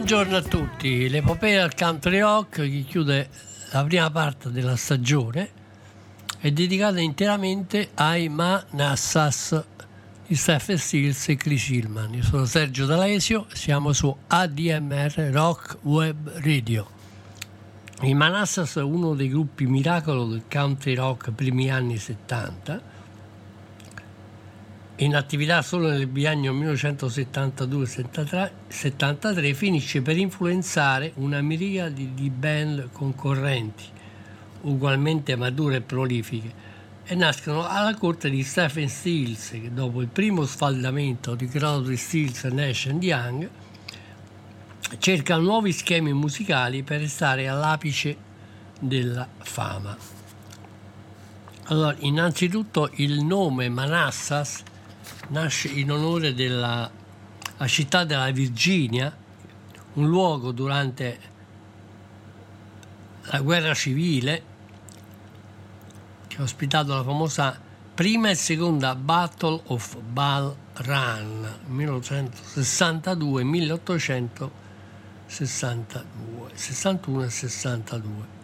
Buongiorno a tutti, l'epopea del country rock che chiude la prima parte della stagione è dedicata interamente ai Manassas di Stephen Stills e Chris Hillman. Io sono Sergio D'Alesio, siamo su ADMR Rock Web Radio. I Manassas uno dei gruppi miracolo del country rock primi anni 70 in attività solo nel biennio 1972-73, finisce per influenzare una miriade di band concorrenti, ugualmente mature e prolifiche, e nascono alla corte di Stephen Stills, che dopo il primo sfaldamento di Crosby, Stills, Nash and Young, cerca nuovi schemi musicali per restare all'apice della fama. Allora, innanzitutto il nome Manassas nasce in onore della la città della Virginia, un luogo durante la guerra civile che ha ospitato la famosa prima e seconda Battle of Bull Run 1962-1862, 61 e 62.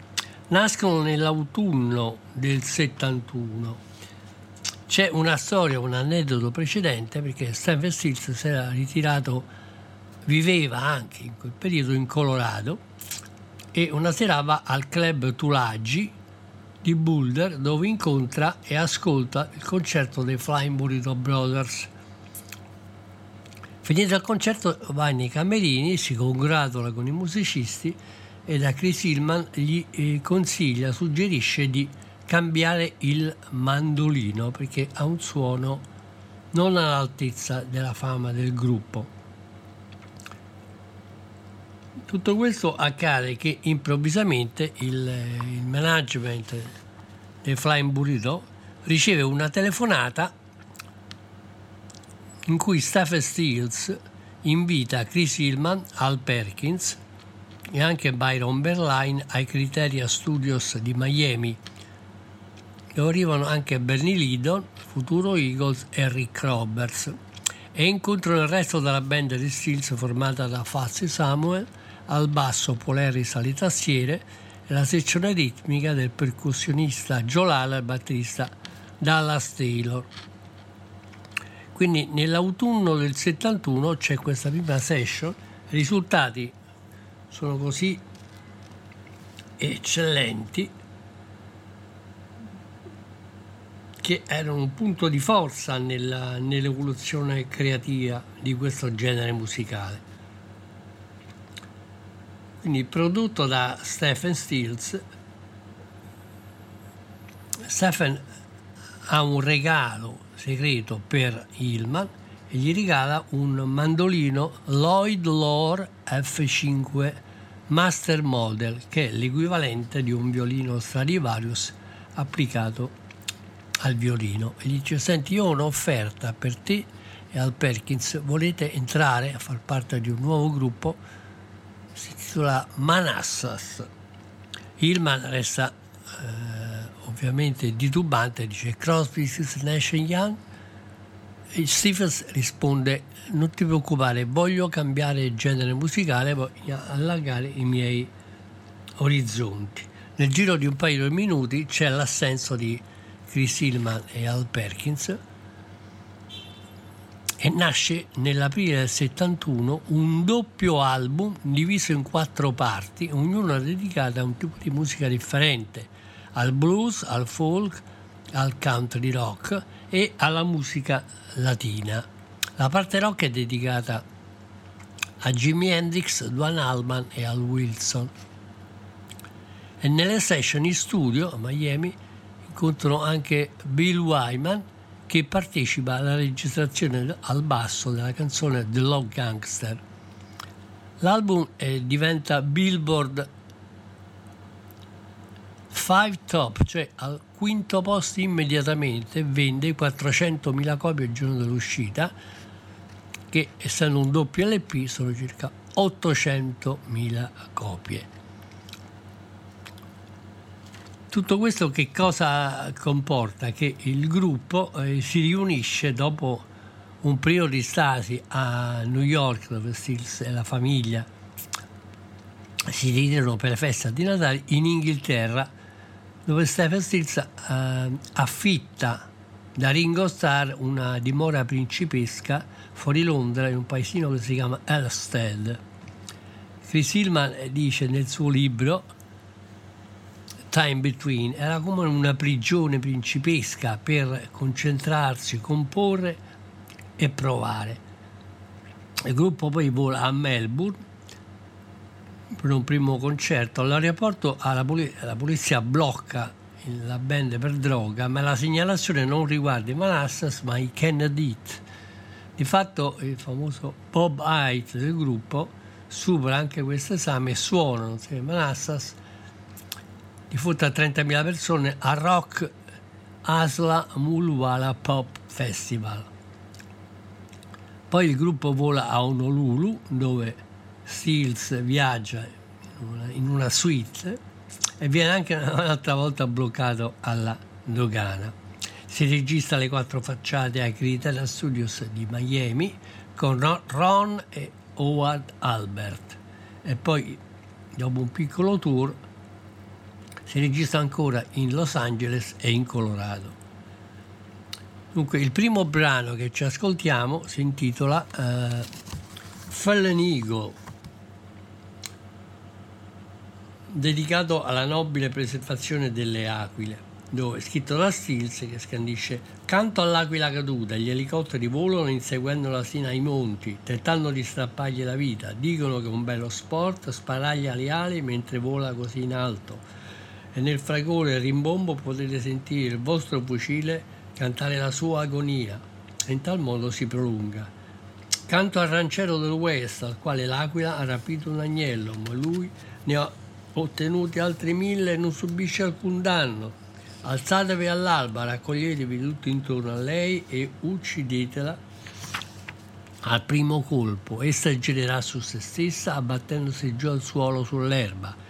Nascono nell'autunno del 71 c'è una storia, un aneddoto precedente perché Stephen Stills si era ritirato, viveva anche in quel periodo in Colorado e una sera va al club Tulagi di Boulder dove incontra e ascolta il concerto dei Flying Burrito Brothers. Finito il concerto va nei camerini, si congratula con i musicisti e da Chris Hillman gli eh, consiglia, suggerisce di cambiare il mandolino perché ha un suono non all'altezza della fama del gruppo. Tutto questo accade che improvvisamente il, il management del Flying Burrito riceve una telefonata in cui Stephen Stills invita Chris Hillman al Perkins e anche Byron Berline ai Criteria Studios di Miami dove arrivano anche Bernie Lidon, futuro Eagles e Rick Roberts e incontrano il resto della band di Stills formata da Fazzi Samuel al basso Polaris alle e la sezione ritmica del percussionista Joe e batterista Dallas Taylor. Quindi nell'autunno del 71 c'è questa prima session, i risultati sono così eccellenti che erano un punto di forza nella, nell'evoluzione creativa di questo genere musicale. Quindi prodotto da Stephen Stills, Stephen ha un regalo segreto per Hillman e gli regala un mandolino Lloyd Lore F5 Master Model, che è l'equivalente di un violino Stradivarius applicato al violino. E gli dice: Senti, io ho un'offerta per te e Al Perkins, volete entrare a far parte di un nuovo gruppo, si intitola Manassas. Hillman resta eh, ovviamente titubante, dice Crosby, Stills, Nash Young. E Stephens risponde non ti preoccupare, voglio cambiare genere musicale, voglio allargare i miei orizzonti. Nel giro di un paio di minuti c'è l'assenso di Chris Hillman e Al Perkins e nasce nell'aprile del 71 un doppio album diviso in quattro parti, ognuna dedicata a un tipo di musica differente, al blues, al folk, al country rock e alla musica latina. La parte rock è dedicata a Jimi Hendrix, Duane Allman e Al Wilson. E nelle session in studio a Miami incontrano anche Bill Wyman che partecipa alla registrazione al basso della canzone The Love Gangster. L'album eh, diventa Billboard 5 Top, cioè al quinto posto immediatamente, vende 400.000 copie il giorno dell'uscita, che essendo un doppio LP sono circa 800.000 copie. Tutto questo che cosa comporta? Che il gruppo eh, si riunisce dopo un periodo di stasi a New York dove Stills e la famiglia si ritirano per le feste di Natale in Inghilterra dove Stephen Stills eh, affitta da Ringo Starr una dimora principesca fuori Londra in un paesino che si chiama Elstead. Chris Hillman dice nel suo libro Time Between era come una prigione principesca per concentrarsi, comporre e provare. Il gruppo poi vola a Melbourne per un primo concerto. All'aeroporto la, poli- la polizia blocca la band per droga, ma la segnalazione non riguarda i Manassas ma i Kennedy. Di fatto il famoso Bob Height del gruppo supera anche questo esame e suonano ai Manassas di fronte a 30.000 persone al Rock Asla Mulwala Pop Festival. Poi il gruppo vola a Honolulu dove Steels viaggia in una, suite e viene anche un'altra volta bloccato alla dogana. Si registra le quattro facciate ai Criterion Studios di Miami con Ron e Howard Albert e poi dopo un piccolo tour si registra ancora in Los Angeles e in Colorado. Dunque, il primo brano che ci ascoltiamo si intitola uh, Fallen Eagle, dedicato alla nobile preservazione delle aquile, dove è scritto da Stills che scandisce Canto all'aquila caduta, gli elicotteri volano inseguendo sina ai monti, tentando di strappargli la vita. Dicono che è un bello sport, sparaglia le ali mentre vola così in alto e nel fragore e rimbombo potete sentire il vostro fucile cantare la sua agonia e in tal modo si prolunga. Canto al ranciero del West al quale l'aquila ha rapito un agnello, ma lui ne ha ottenuti altri mille e non subisce alcun danno. Alzatevi all'alba, raccoglietevi tutti intorno a lei e uccidetela al primo colpo. Essa girerà su se stessa abbattendosi giù al suolo sull'erba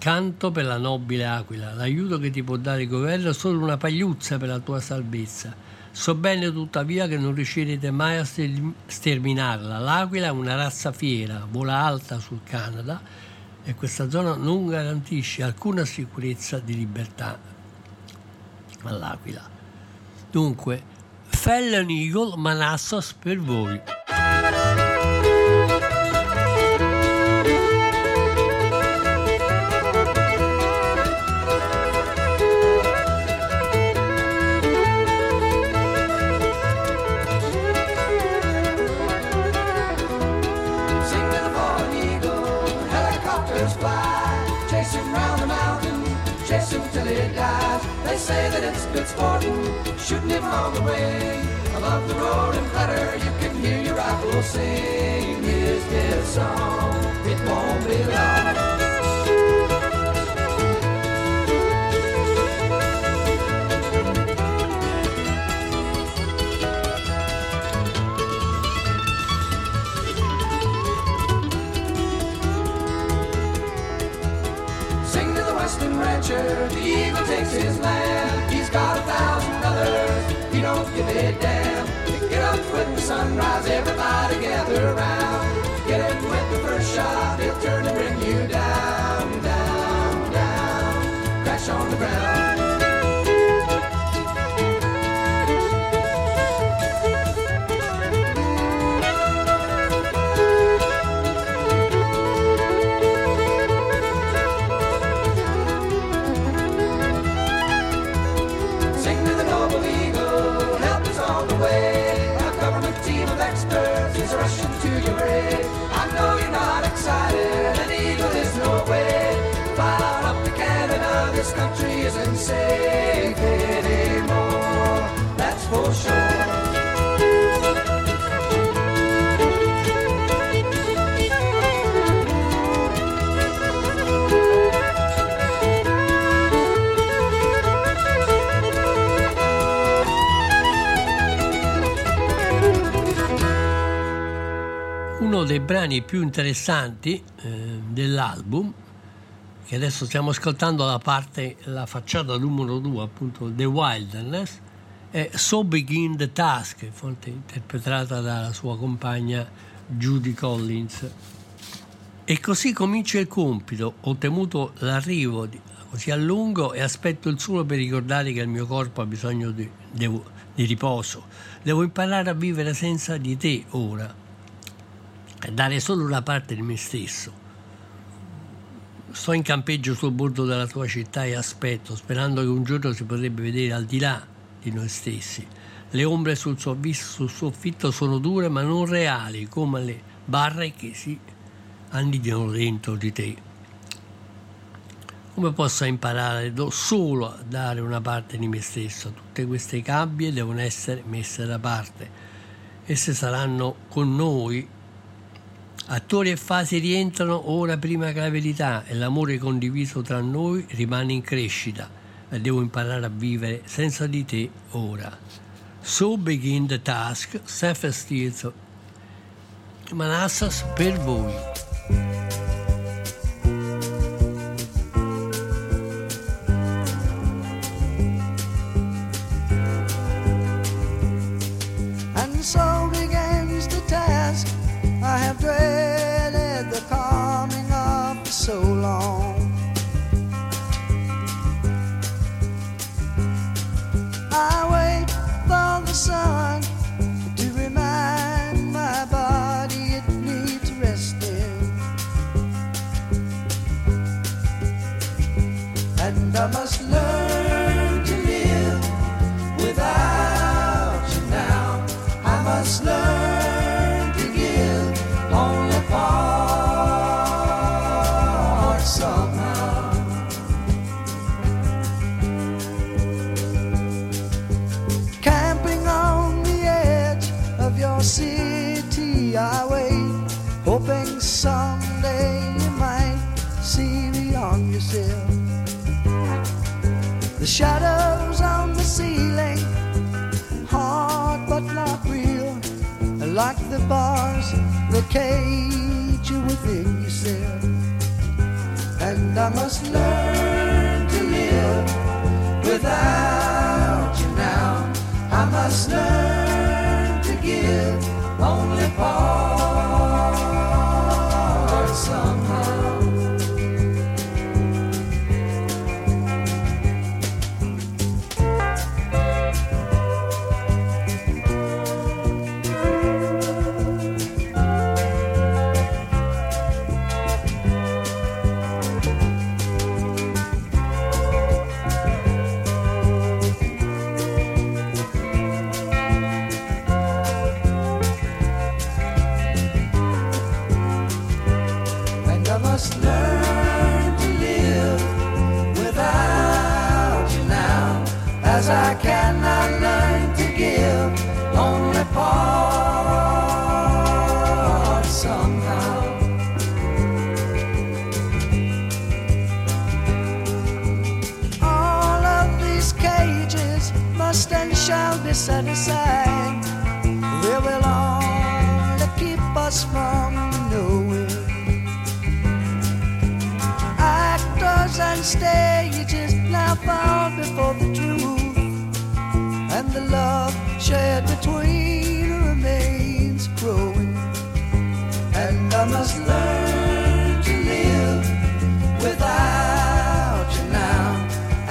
Canto per la nobile aquila, l'aiuto che ti può dare il governo è solo una pagliuzza per la tua salvezza. So bene tuttavia che non riuscirete mai a sterminarla. L'aquila è una razza fiera, vola alta sul Canada e questa zona non garantisce alcuna sicurezza di libertà all'aquila. Dunque, Fallen Eagle Manassas per voi. Say that it's good sporting, shooting him all the way. Above the roaring clatter, you can hear your rifle sing his death song. It won't be long. The eagle takes his land. He's got a thousand others, he don't give a damn. Get up with the sunrise, everybody gather around. Get him with the first shot, he'll turn and bring you down, down, down. Crash on the ground. Uno dei brani più interessanti eh, dell'album, che adesso stiamo ascoltando la parte, la facciata numero 2, appunto The Wilderness, è So Begin the Task, interpretata dalla sua compagna Judy Collins. E così comincia il compito. Ho temuto l'arrivo di- così a lungo e aspetto il solo per ricordare che il mio corpo ha bisogno di, devo- di riposo. Devo imparare a vivere senza di te ora dare solo una parte di me stesso. Sto in campeggio sul bordo della tua città e aspetto, sperando che un giorno si potrebbe vedere al di là di noi stessi. Le ombre sul, soffitto sono dure ma non reali, come le barre che si annidano dentro di te. Come posso imparare solo a dare una parte di me stesso? Tutte queste gabbie devono essere messe da parte. Esse saranno con noi Attori e fasi rientrano ora prima che la verità e l'amore condiviso tra noi rimane in crescita e devo imparare a vivere senza di te ora. So begin the task, Seth Steels, Manassas per voi. Like the bars the cage you within yourself. And I must learn to live without you now. I must learn to give only part somehow.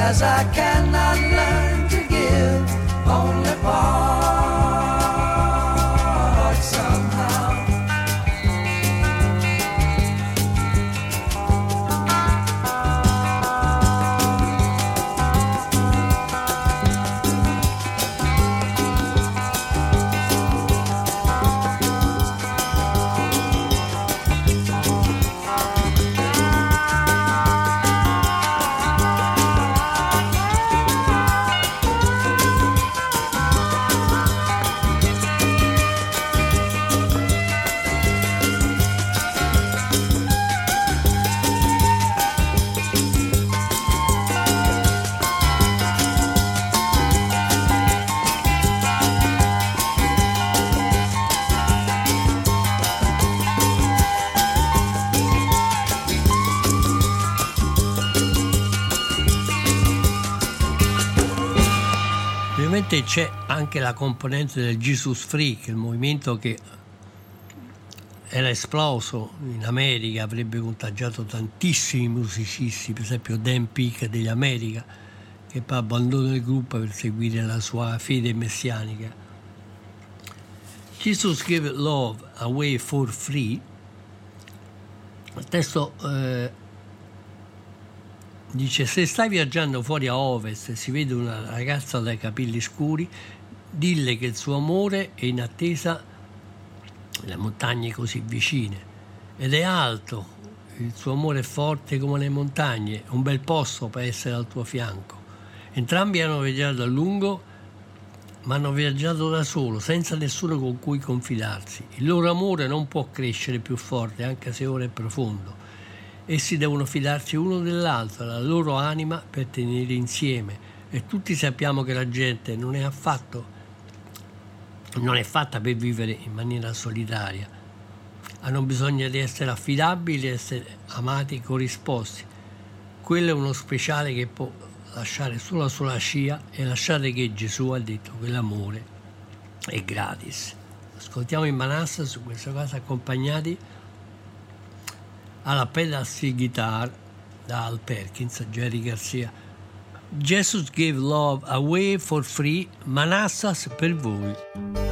As I cannot learn to give. Only part c'è anche la componente del Jesus Freak, il movimento che era esploso in America, avrebbe contagiato tantissimi musicisti, per esempio Dan Peake degli America, che poi abbandona il gruppo per seguire la sua fede messianica. Jesus gave love away for free. Il testo eh, dice se stai viaggiando fuori a ovest e si vede una ragazza dai capelli scuri, dille che il suo amore è in attesa le montagne così vicine ed è alto, il suo amore è forte come le montagne, un bel posto per essere al tuo fianco. Entrambi hanno viaggiato a lungo, ma hanno viaggiato da solo, senza nessuno con cui confidarsi. Il loro amore non può crescere più forte, anche se ora è profondo. Essi devono fidarsi uno dell'altro, la loro anima per tenere insieme. E tutti sappiamo che la gente non è affatto non è fatta per vivere in maniera solitaria. Hanno bisogno di essere affidabili, essere amati corrisposti. Quello è uno speciale che può lasciare solo la sua scia e lasciate che Gesù ha detto che l'amore è gratis. Ascoltiamo in Manassa su questa cosa accompagnati alla steel guitar da Al Perkins, Jerry Garcia. Jesus gave love away for free, Manassas per voi.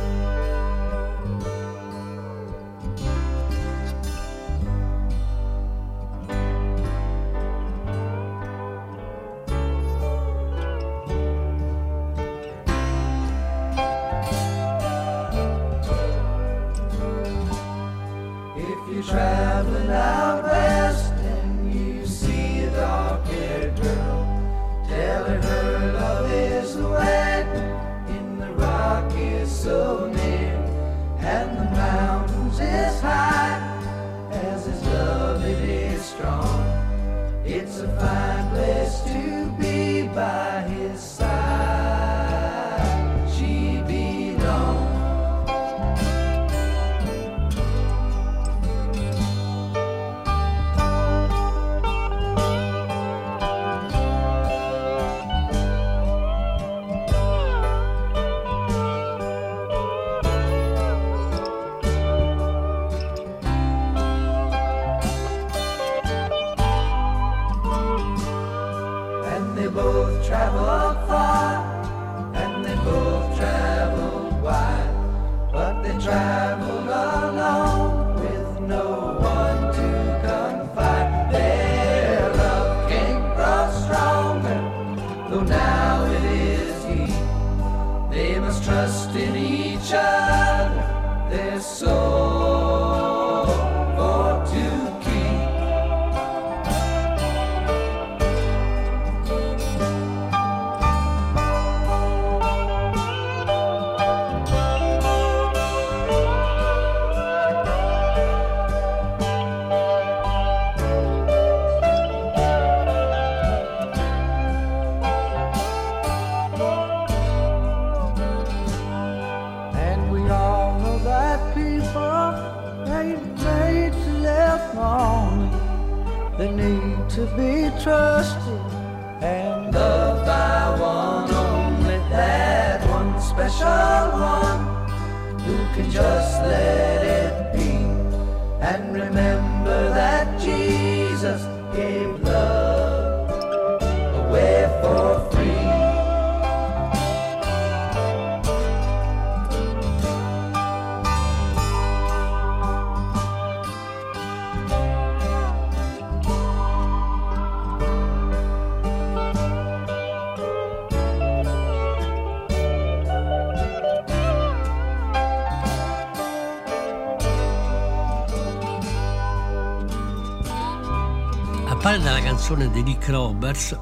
Canzone di Rick Roberts,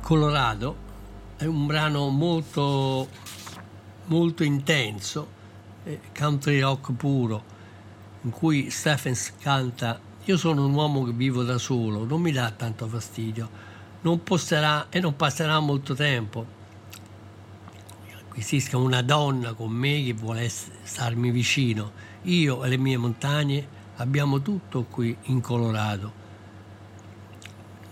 Colorado, è un brano molto, molto intenso, eh, country rock puro, in cui Stephens canta Io sono un uomo che vivo da solo, non mi dà tanto fastidio, non passerà e non passerà molto tempo. Acquisisca una donna con me che vuole starmi vicino. Io e le mie montagne abbiamo tutto qui in Colorado.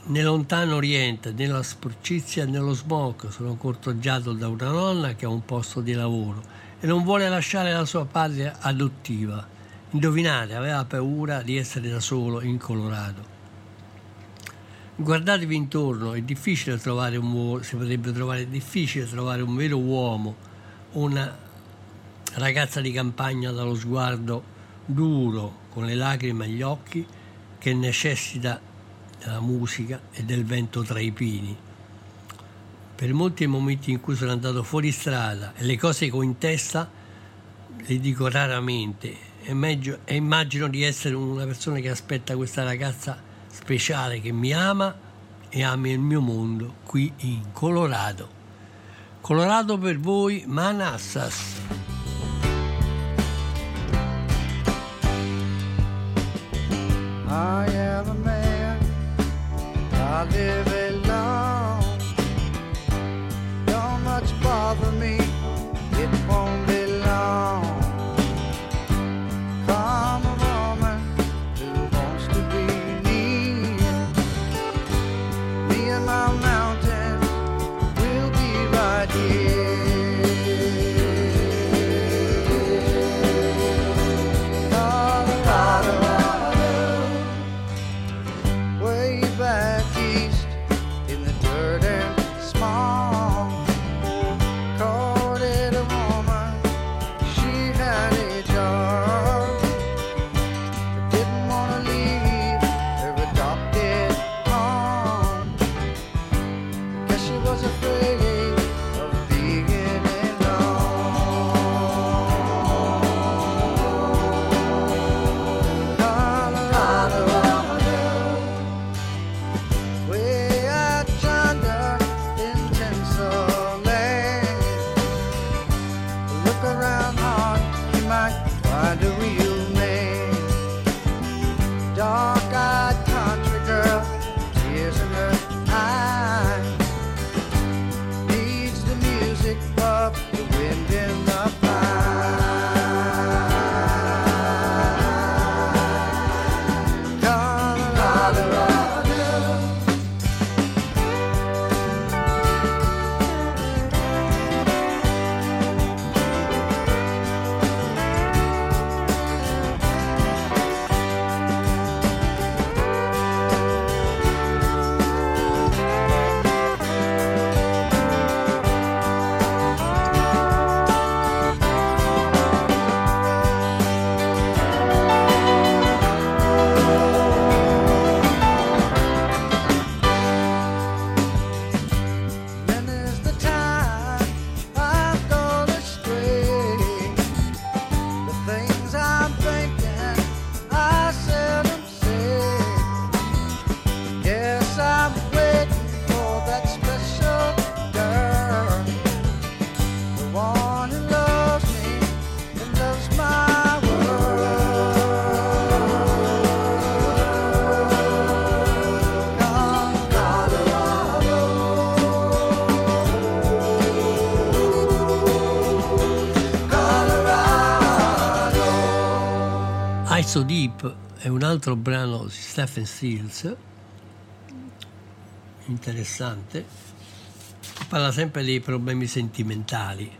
Nel lontano oriente, nella sporcizia e nello smog, sono corteggiato da una nonna che ha un posto di lavoro e non vuole lasciare la sua patria adottiva. Indovinate, aveva paura di essere da solo in Colorado. Guardatevi intorno, è difficile trovare un si potrebbe trovare difficile trovare un vero uomo, una ragazza di campagna dallo sguardo duro, con le lacrime agli occhi, che necessita della musica e del vento tra i pini. Per molti momenti in cui sono andato fuori strada e le cose che ho in testa le dico raramente e, meglio- e immagino di essere una persona che aspetta questa ragazza speciale che mi ama e ami il mio mondo qui in Colorado. Colorado per voi, Manassas. I am a man. I live I So Deep è un altro brano di Stephen Stills interessante, parla sempre dei problemi sentimentali.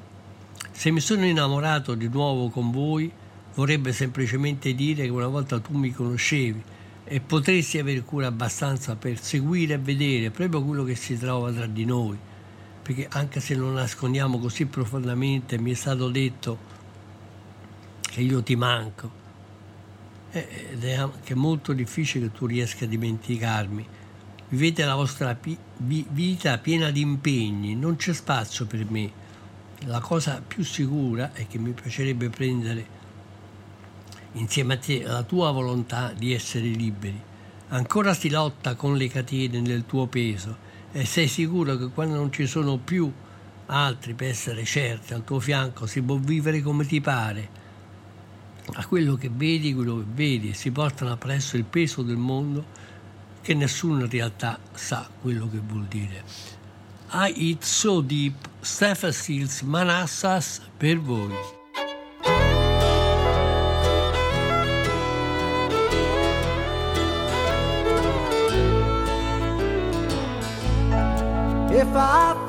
Se mi sono innamorato di nuovo con voi, vorrebbe semplicemente dire che una volta tu mi conoscevi e potresti avere cura abbastanza per seguire e vedere proprio quello che si trova tra di noi. Perché anche se non nascondiamo così profondamente, mi è stato detto che io ti manco. Eh, Ed è anche molto difficile che tu riesca a dimenticarmi. Vivete la vostra pi- vi- vita piena di impegni, non c'è spazio per me. La cosa più sicura è che mi piacerebbe prendere insieme a te la tua volontà di essere liberi. Ancora si lotta con le catene nel tuo peso e sei sicuro che quando non ci sono più altri per essere certi al tuo fianco si può vivere come ti pare. A quello che vedi, quello che vedi, e si portano appresso il peso del mondo che nessuno in realtà sa quello che vuol dire. I Eat So Deep, Stephen Stills, Manassas per voi. If I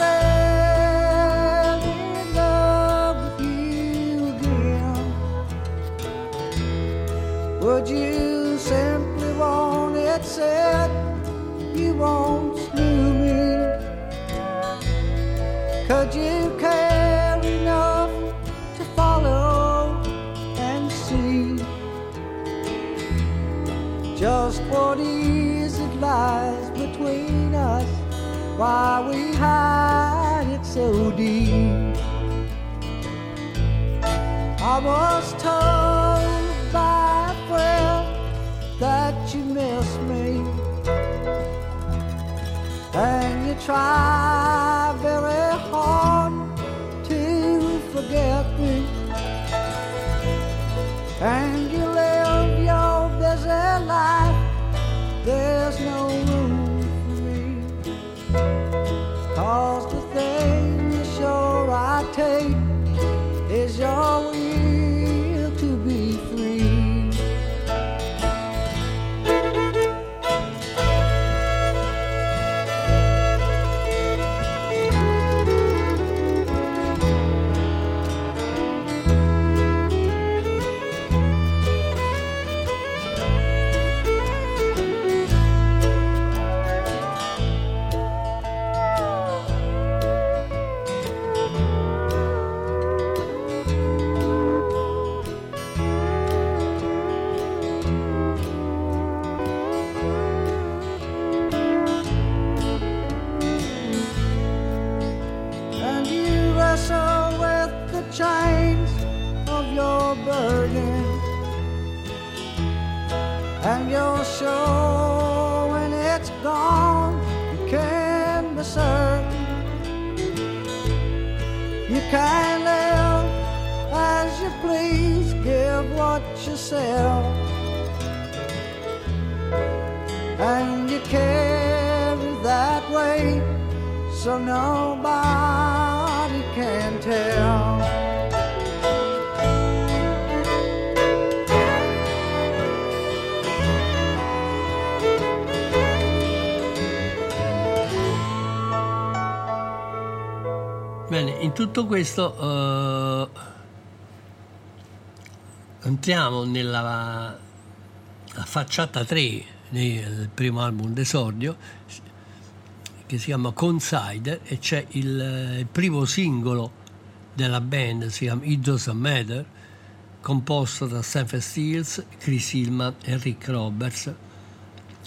would you simply want it said you won't slew me? Could you care enough to follow and see just what is it lies between us? Why we hide it so deep? I was told by that you miss me, and you try so nobody can tell. Bene, in tutto questo eh, entriamo nella la facciata 3 del primo album d'esordio che si chiama Consider e c'è il, il primo singolo della band, si chiama It Doesn't Matter, composto da Stephen Stills, Chris Hillman e Rick Roberts.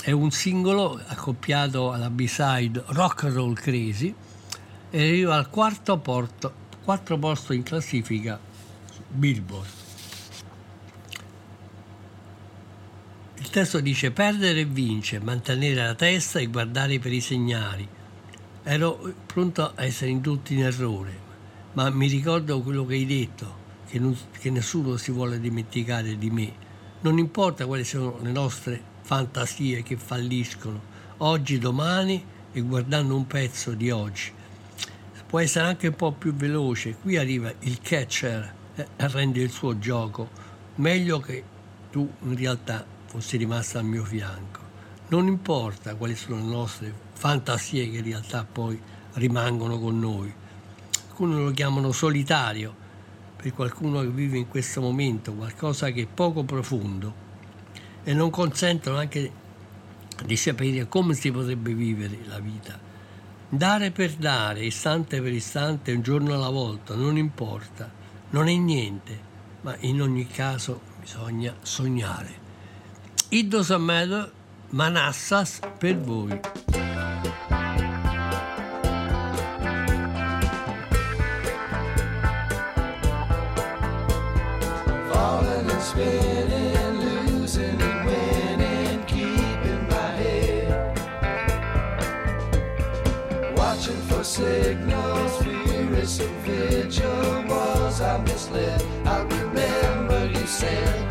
È un singolo accoppiato alla B-side Rock and Roll Crazy e arriva al quarto, porto, quarto posto in classifica Billboard. Il testo dice perdere e vince, mantenere la testa e guardare per i segnali. Ero pronto a essere indotto in errore, ma mi ricordo quello che hai detto, che, non- che nessuno si vuole dimenticare di me. Non importa quali sono le nostre fantasie che falliscono, oggi, domani e guardando un pezzo di oggi. Può essere anche un po' più veloce, qui arriva il catcher eh, e rende il suo gioco meglio che tu in realtà fossi rimasta al mio fianco. Non importa quali sono le nostre fantasie che in realtà poi rimangono con noi. Alcuni lo chiamano solitario, per qualcuno che vive in questo momento qualcosa che è poco profondo e non consentono anche di sapere come si potrebbe vivere la vita. Dare per dare, istante per istante, un giorno alla volta, non importa, non è niente, ma in ogni caso bisogna sognare. It doesn't matter, Manassas per voi. Falling and spinning, losing and winning, keeping my head. Watching for signals, and vigil. Was I misled? I remember you said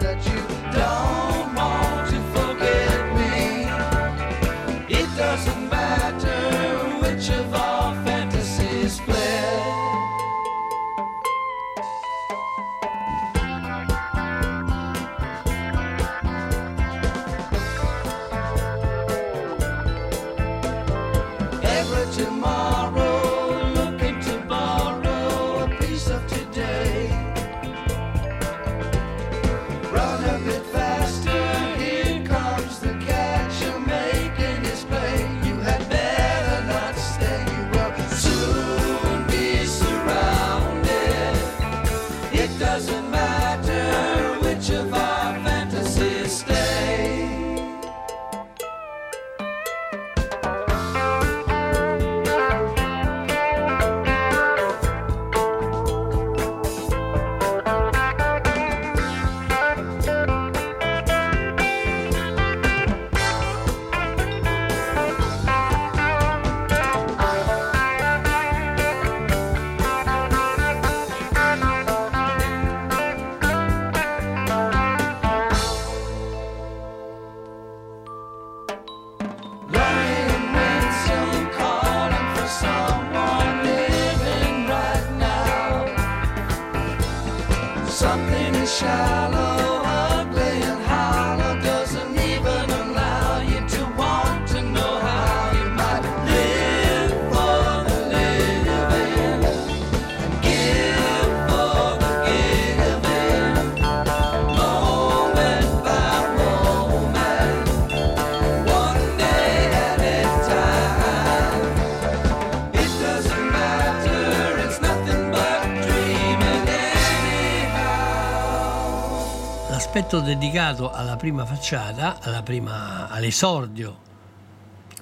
L'aspetto dedicato alla prima facciata, alla prima, all'esordio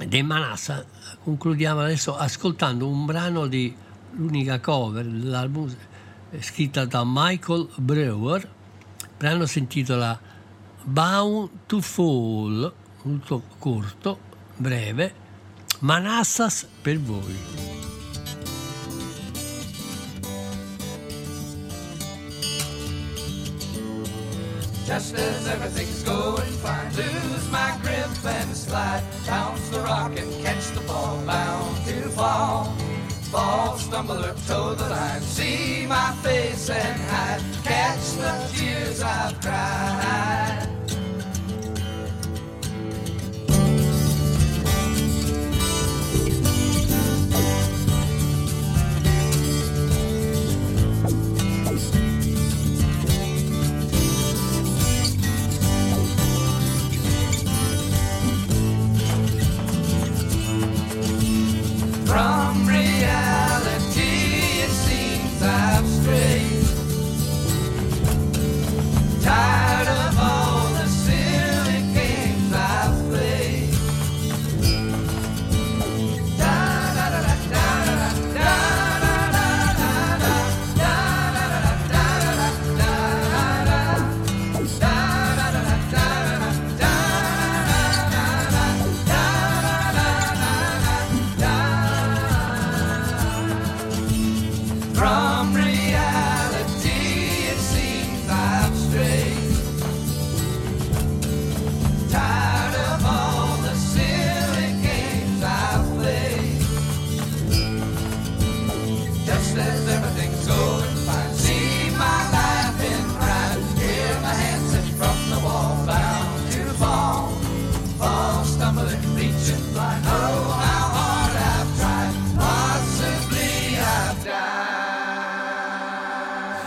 dei Manassa, concludiamo adesso ascoltando un brano di l'unica cover dell'album eh, scritta da Michael Brewer. Brano si intitola Bound to Fall, molto corto, breve, Manassas per voi. Just as everything's going fine, lose my grip and slide. Bounce the rock and catch the ball, bound to fall. Fall, stumble or toe the line. See my face and hide. Catch the tears I've cried.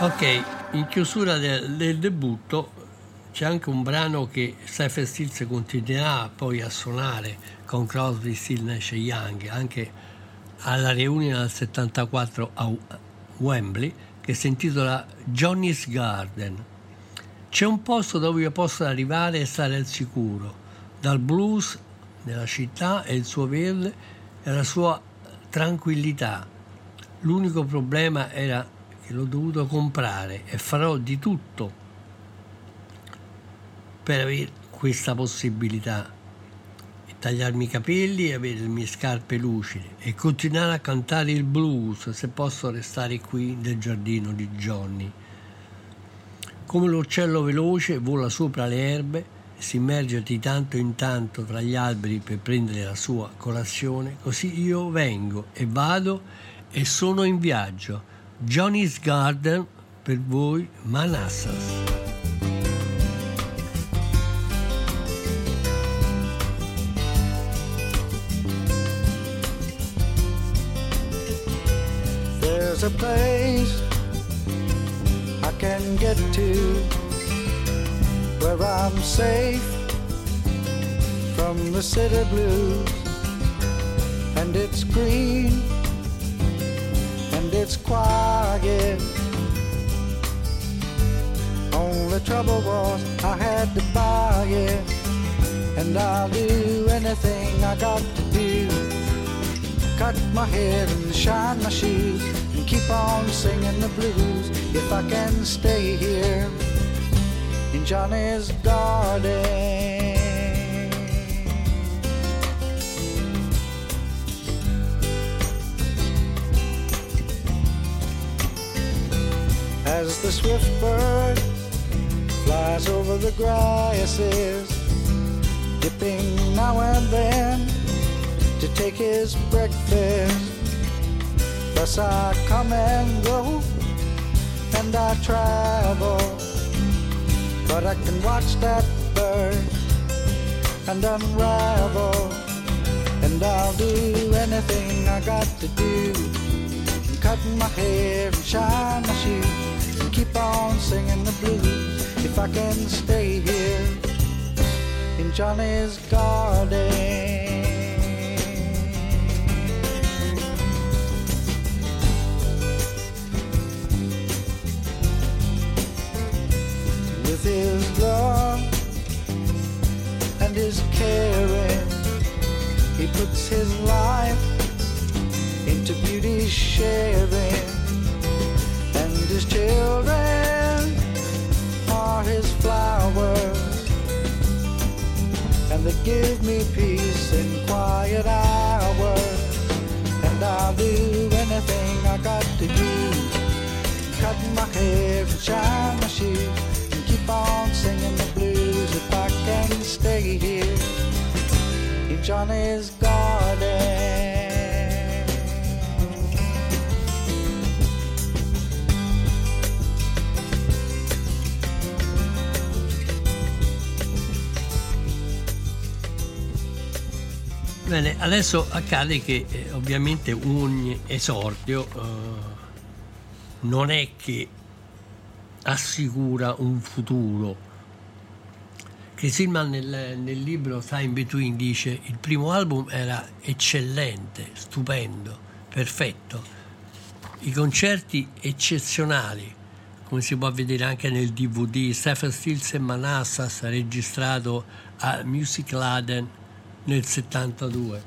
Ok, in chiusura del, del debutto c'è anche un brano che Stephen Stills continuerà poi a suonare con Crosby, Still Nash e Young anche alla riunione del 74 a Wembley che si intitola Johnny's Garden. C'è un posto dove io posso arrivare e stare al sicuro, dal blues della città e il suo verde e la sua tranquillità. L'unico problema era che l'ho dovuto comprare e farò di tutto per avere questa possibilità. E tagliarmi i capelli e avere le mie scarpe lucide e continuare a cantare il blues se posso restare qui nel giardino di Johnny. Come l'uccello veloce vola sopra le erbe e si immerge di tanto in tanto tra gli alberi per prendere la sua colazione, così io vengo e vado e sono in viaggio. Johnny's Garden per voi Manassas. There's a place I can get to where I'm safe from the city blues, and it's green and it's quiet. Only trouble was I had to buy it, and I'll do anything I got to do cut my hair and shine my shoes and keep on singing the blues if I can stay here in Johnny's garden. As the swift bird flies over the grasses, dipping now and then to take his breakfast. Thus I come and go, and I travel. But I can watch that bird and unravel. And I'll do anything I got to do. Cut my hair and shine my shoes keep on singing the blues. If I can stay here in Johnny's garden. with his love and his caring. He puts his life into beauty sharing, his children are his flowers, and they give me peace in quiet hours. And I'll do anything I got to do cut my hair and shine my shoes and keep on singing the blues if I can stay here in Johnny's garden. Bene, adesso accade che eh, ovviamente ogni esordio eh, non è che assicura un futuro. Chris Hillman nel, nel libro Time Between dice il primo album era eccellente, stupendo, perfetto, i concerti eccezionali, come si può vedere anche nel DVD, Stephen Stills e Manassas registrato a Music Laden nel 72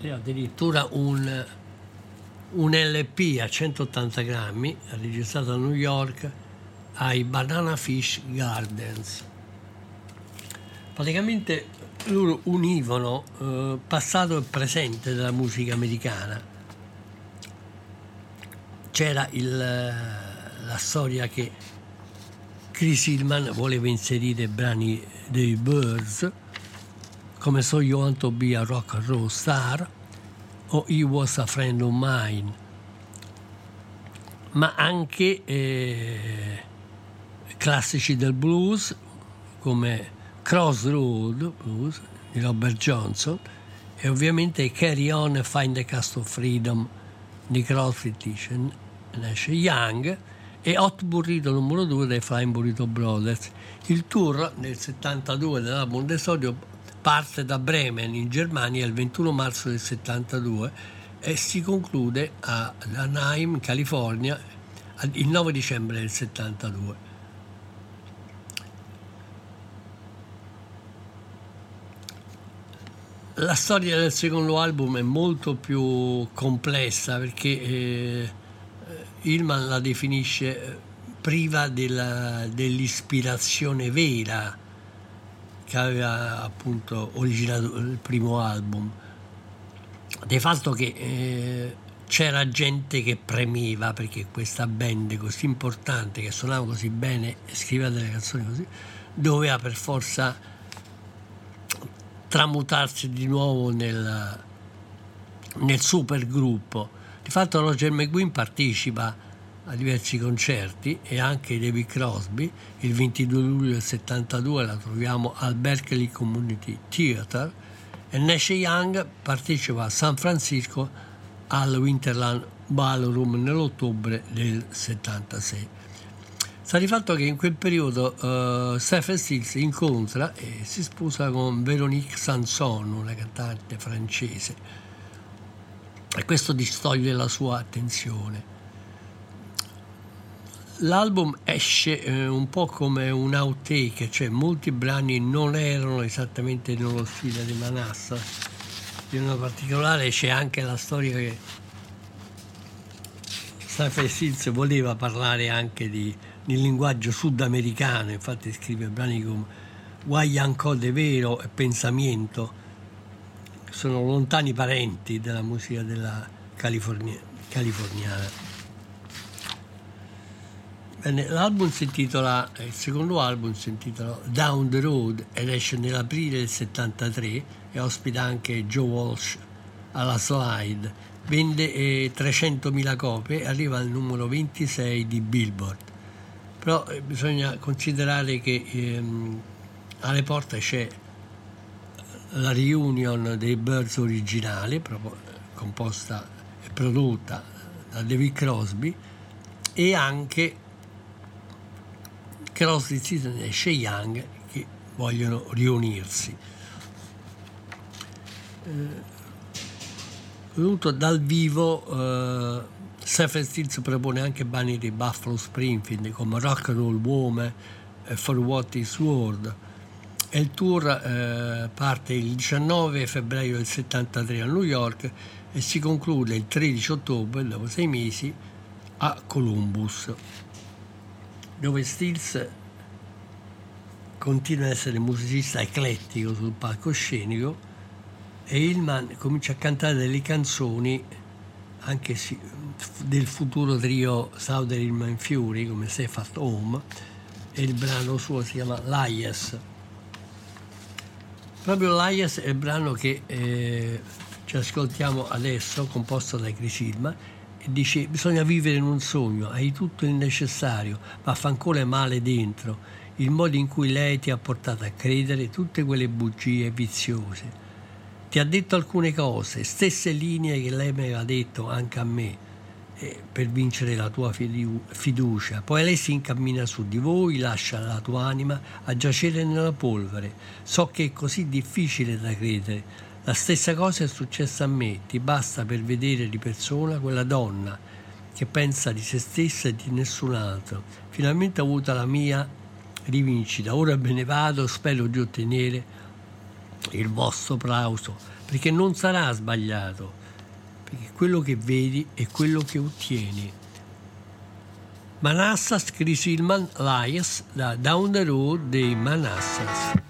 e addirittura un, un LP a 180 grammi registrato a New York ai Banana Fish Gardens. Praticamente loro univano eh, passato e presente della musica americana. C'era il, la storia che Chris Hillman voleva inserire brani dei Birds come So You Want to Be a Rock and Roll Star o He Was a Friend of Mine, ma anche eh, classici del blues come Crossroad Blues di Robert Johnson e ovviamente Carry On e Find the Cast of Freedom di Crosby, Stills Nash Young e Hot Burrito numero 2 dei Flying Burrito Brothers. Il tour nel 72 dell'album d'esordio parte da Bremen in Germania il 21 marzo del 72 e si conclude a Anaheim, California il 9 dicembre del 72. La storia del secondo album è molto più complessa perché eh, Hillman la definisce eh, priva della, dell'ispirazione vera che aveva appunto originato il primo album. Del fatto che eh, c'era gente che premeva perché questa band così importante che suonava così bene e scriveva delle canzoni così doveva per forza tramutarsi di nuovo nel, nel supergruppo. Di fatto Roger McGuinn partecipa a diversi concerti e anche David Crosby. Il 22 luglio del 72 la troviamo al Berkeley Community Theatre e Nash Young partecipa a San Francisco al Winterland Ballroom nell'ottobre del 76. Sta di fatto che in quel periodo uh, Stephen Stills incontra e si sposa con Véronique Sanson, una cantante francese, e questo distoglie la sua attenzione. L'album esce eh, un po' come un outtake, cioè molti brani non erano esattamente nello stile di Manassa. In particolare c'è anche la storia che Stephen Stills voleva parlare anche di nel linguaggio sudamericano, infatti scrive brani come Guayanco de Vero e Pensamento, sono lontani parenti della musica della California, californiana. Bene, l'album si intitola, il secondo album si intitola Down the Road ed esce nell'aprile del 73 e ospita anche Joe Walsh alla slide. Vende eh, 300.000 copie e arriva al numero 26 di Billboard però eh, bisogna considerare che ehm, alle porte c'è la reunion dei Birds originali, proprio eh, composta e prodotta da David Crosby, e anche Crosby, Stills e Shea Young che vogliono riunirsi. Eh, venuto dal vivo eh, Stephen Stills propone anche brani di Buffalo Springfield come Rock and Roll Woman e For What Is World e il tour eh, parte il 19 febbraio del 73 a New York e si conclude il 13 ottobre, dopo sei mesi, a Columbus, dove Stills continua ad essere musicista eclettico sul palcoscenico e Hillman comincia a cantare delle canzoni anche del futuro trio Southern Fury come Safe at Home e il brano suo si chiama Lias. Proprio Lias è il brano che eh, ci ascoltiamo adesso, composto da Chris Hillman, dice bisogna vivere in un sogno, hai tutto il necessario, ma fa ancora male dentro, il modo in cui lei ti ha portato a credere tutte quelle bugie viziose ti ha detto alcune cose, stesse linee che lei mi aveva detto anche a me eh, per vincere la tua fiducia. Poi lei si incammina su di voi, lascia la tua anima a giacere nella polvere. So che è così difficile da credere. La stessa cosa è successa a me, ti basta per vedere di persona quella donna che pensa di se stessa e di nessun altro. Finalmente ho avuto la mia rivincita, ora me ne vado, spero di ottenere il vostro plauso, perché non sarà sbagliato, perché quello che vedi è quello che ottieni. Manassas Chris Hillman Lias da Down the Road dei Manassas.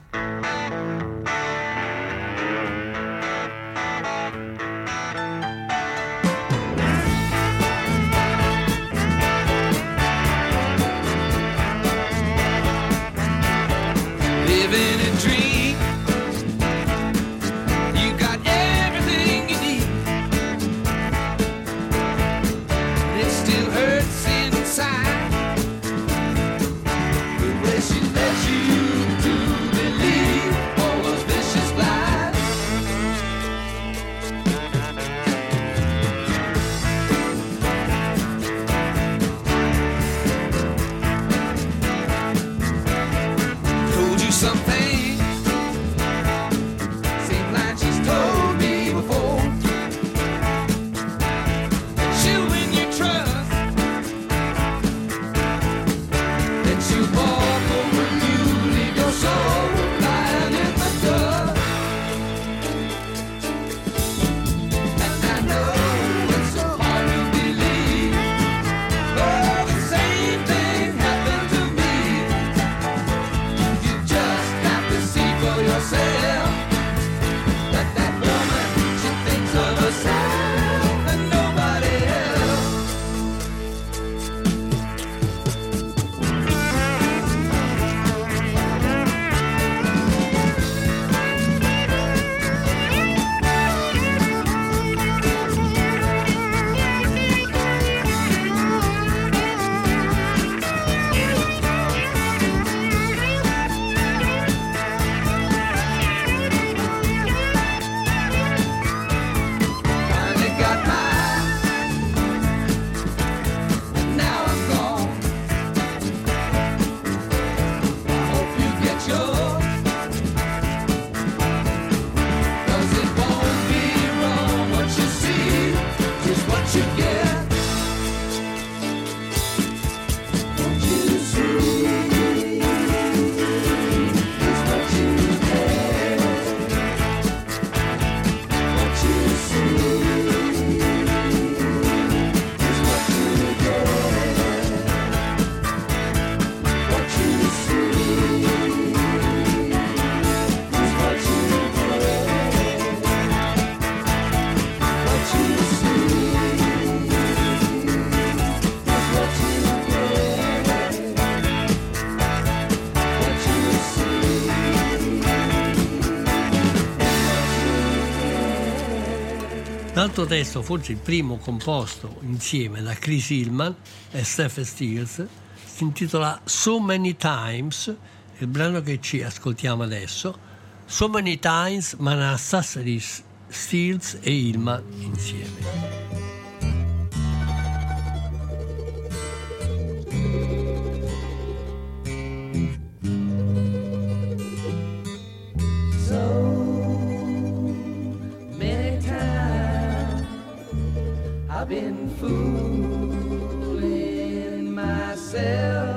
altro testo, forse il primo composto insieme da Chris Hillman e Steph Stills, si intitola So Many Times, il brano che ci ascoltiamo adesso, So Many Times Manassas di Stills e Hillman insieme. I've been fooling myself.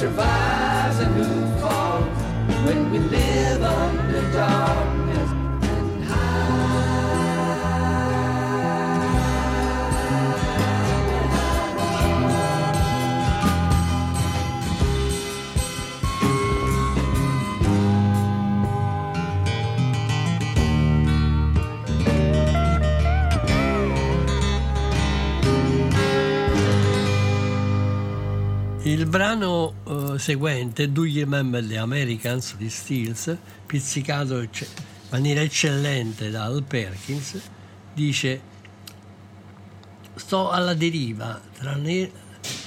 Survives and who falls when we live under darkness Il brano seguente, Do You Remember the Americans di Stills, pizzicato in maniera eccellente da Al Perkins, dice Sto alla deriva, tra ne-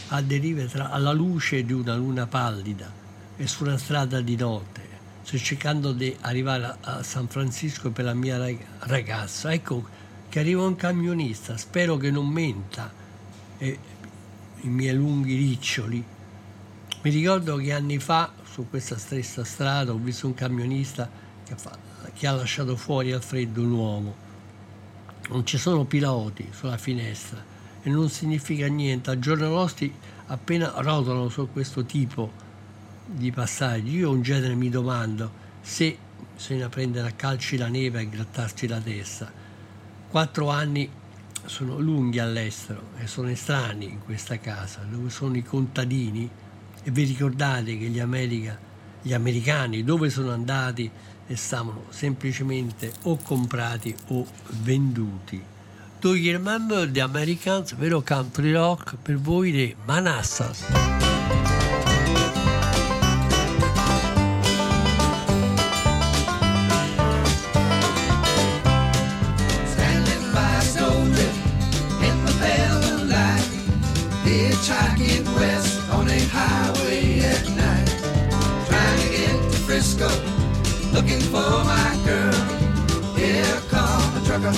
a derive tra- alla luce di una luna pallida e su una strada di notte. Sto cercando di arrivare a, a San Francisco per la mia rag- ragazza. Ecco che arriva un camionista, spero che non menta. E i miei lunghi riccioli. Mi ricordo che anni fa su questa stessa strada ho visto un camionista che, fa- che ha lasciato fuori al freddo un uomo. Non ci sono piloti sulla finestra e non significa niente. A giorni nostri appena rotolano su questo tipo di passaggi, io in genere mi domando se bisogna prendere a calci la neve e grattarsi la testa. Quattro anni sono lunghi all'estero e sono estranei in questa casa, dove sono i contadini e vi ricordate che gli, America- gli americani dove sono andati e stavano semplicemente o comprati o venduti. Do you remember the Americans, vero country rock per voi dei Manassas? Looking for my girl. Here come a trucker,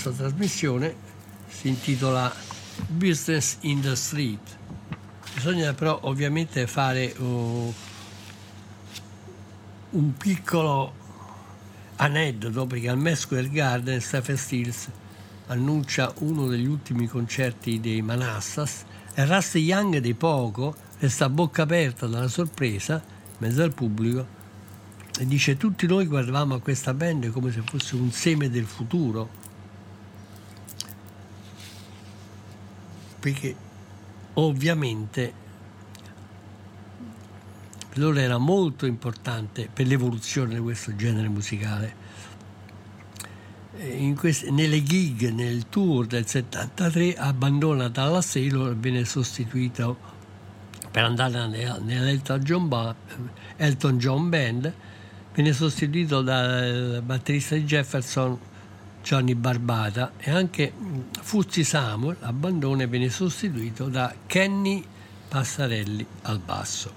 nostra trasmissione si intitola Business in the Street. Bisogna però ovviamente fare oh, un piccolo aneddoto perché al Mesquer Garden Stephen Stills annuncia uno degli ultimi concerti dei Manassas e Rusty Young di poco resta a bocca aperta dalla sorpresa in mezzo al pubblico e dice tutti noi guardavamo a questa band come se fosse un seme del futuro perché ovviamente per loro era molto importante per l'evoluzione di questo genere musicale. E in queste- nelle gig nel tour del 73 abbandona Dallas Taylor e viene sostituito per andare nell'Elton John, Ba- Elton John Band viene sostituito dal batterista di Jefferson Gianni Barbata e anche mm, Fuzzi Samuel a bandone viene sostituito da Kenny Passarelli al basso.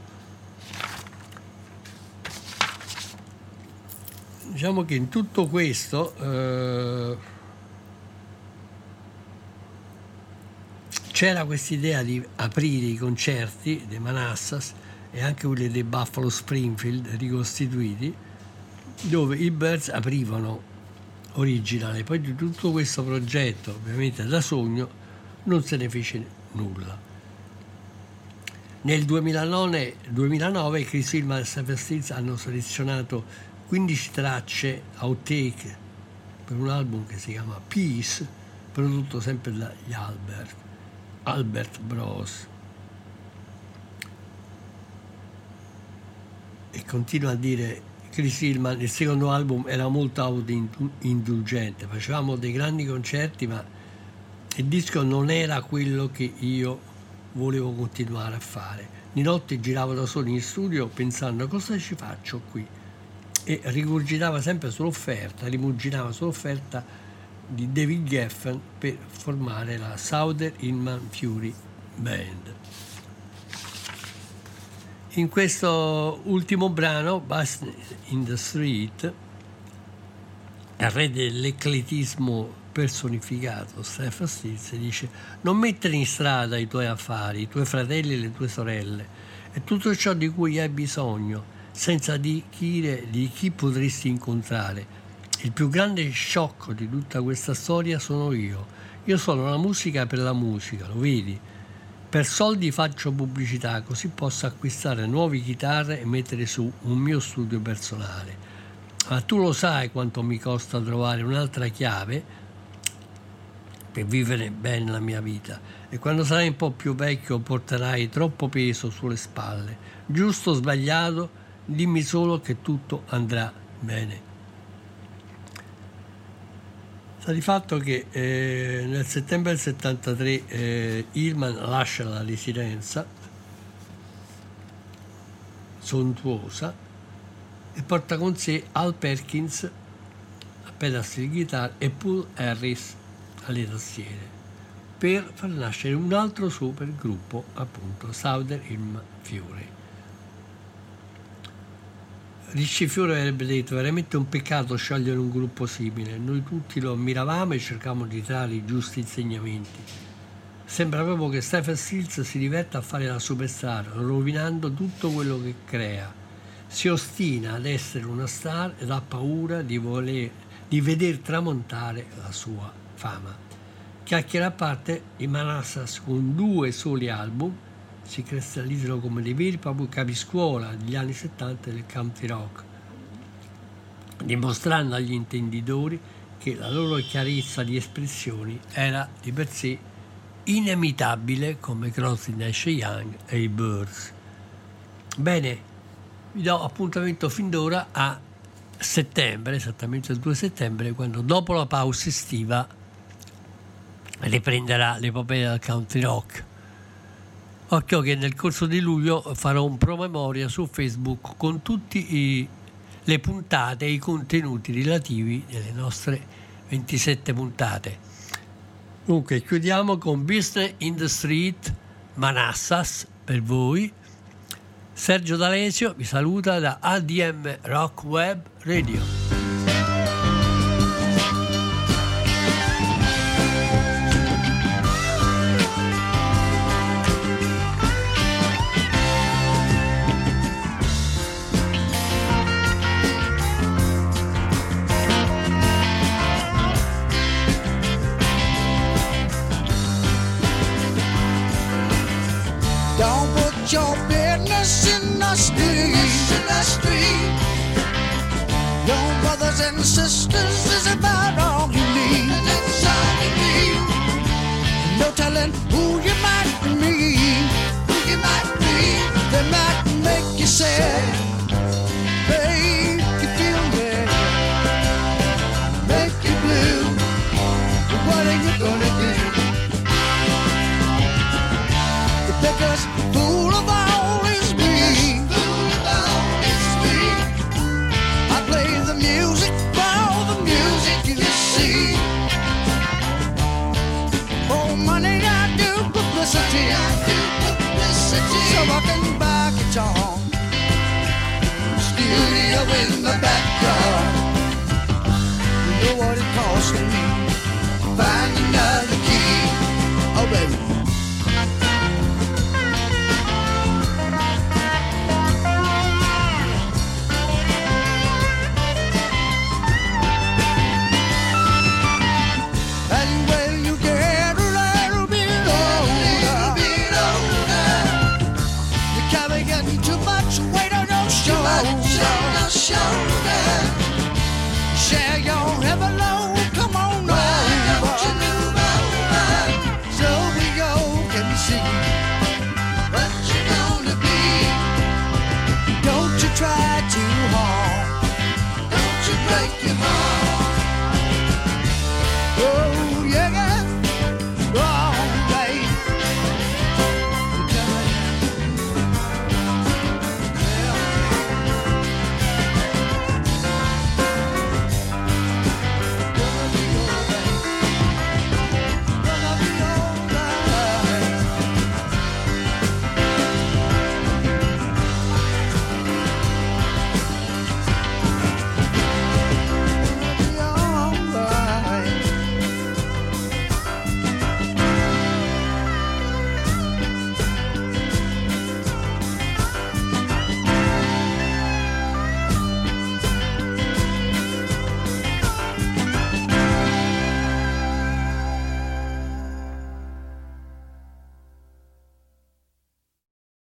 Diciamo che in tutto questo eh, c'era quest'idea di aprire i concerti dei Manassas e anche quelli dei Buffalo Springfield ricostituiti, dove i Birds aprivano originale. Poi di tutto questo progetto ovviamente da sogno non se ne fece nulla. Nel 2009, 2009 Chris Hillman e Stephen Stills hanno selezionato 15 tracce outtake per un album che si chiama Peace prodotto sempre dagli Albert Albert Bros. E continua a dire Chris Hillman il secondo album era molto autoindulgente facevamo dei grandi concerti ma il disco non era quello che io volevo continuare a fare. Di notte giravo da solo in studio pensando cosa ci faccio qui? E rigurgitava sempre sull'offerta rimuginava sull'offerta di David Geffen per formare la Southern Hillman Fury Band in questo ultimo brano, Bust in the Street, il re dell'ecletismo personificato, Stefano Stills, dice non mettere in strada i tuoi affari, i tuoi fratelli e le tue sorelle e tutto ciò di cui hai bisogno, senza dire di chi potresti incontrare. Il più grande sciocco di tutta questa storia sono io. Io sono la musica per la musica, lo vedi? Per soldi faccio pubblicità così posso acquistare nuove chitarre e mettere su un mio studio personale. Ma tu lo sai quanto mi costa trovare un'altra chiave per vivere bene la mia vita e quando sarai un po' più vecchio porterai troppo peso sulle spalle. Giusto o sbagliato, dimmi solo che tutto andrà bene. Sta di fatto che eh, nel settembre del 73 eh, Hillman lascia la residenza sontuosa e porta con sé Al Perkins a pedastri di chitarra e Paul Harris alle tastiere per far nascere un altro super gruppo appunto Southern Hillman Fury Ricci Fiore avrebbe detto veramente un peccato sciogliere un gruppo simile. Noi tutti lo ammiravamo e cercavamo di trarre i giusti insegnamenti. Sembra proprio che Stephen Stills si diverte a fare la superstar, rovinando tutto quello che crea. Si ostina ad essere una star ed ha paura di, voler, di veder tramontare la sua fama. Chiacchiere a parte, i Manassas con due soli album si cristallizzano come dei veri propri capiscuola degli anni 70 del country rock, dimostrando agli intenditori che la loro chiarezza di espressioni era di per sé inemitabile come Crosby, Nash Young e i Birds. Bene, vi do appuntamento fin d'ora a settembre, esattamente il 2 settembre, quando dopo la pausa estiva riprenderà l'epopea del country rock. Occhio che nel corso di luglio farò un promemoria su Facebook con tutte le puntate e i contenuti relativi delle nostre 27 puntate. Dunque chiudiamo con Business in the Street Manassas per voi. Sergio D'Alesio vi saluta da ADM Rock Web Radio.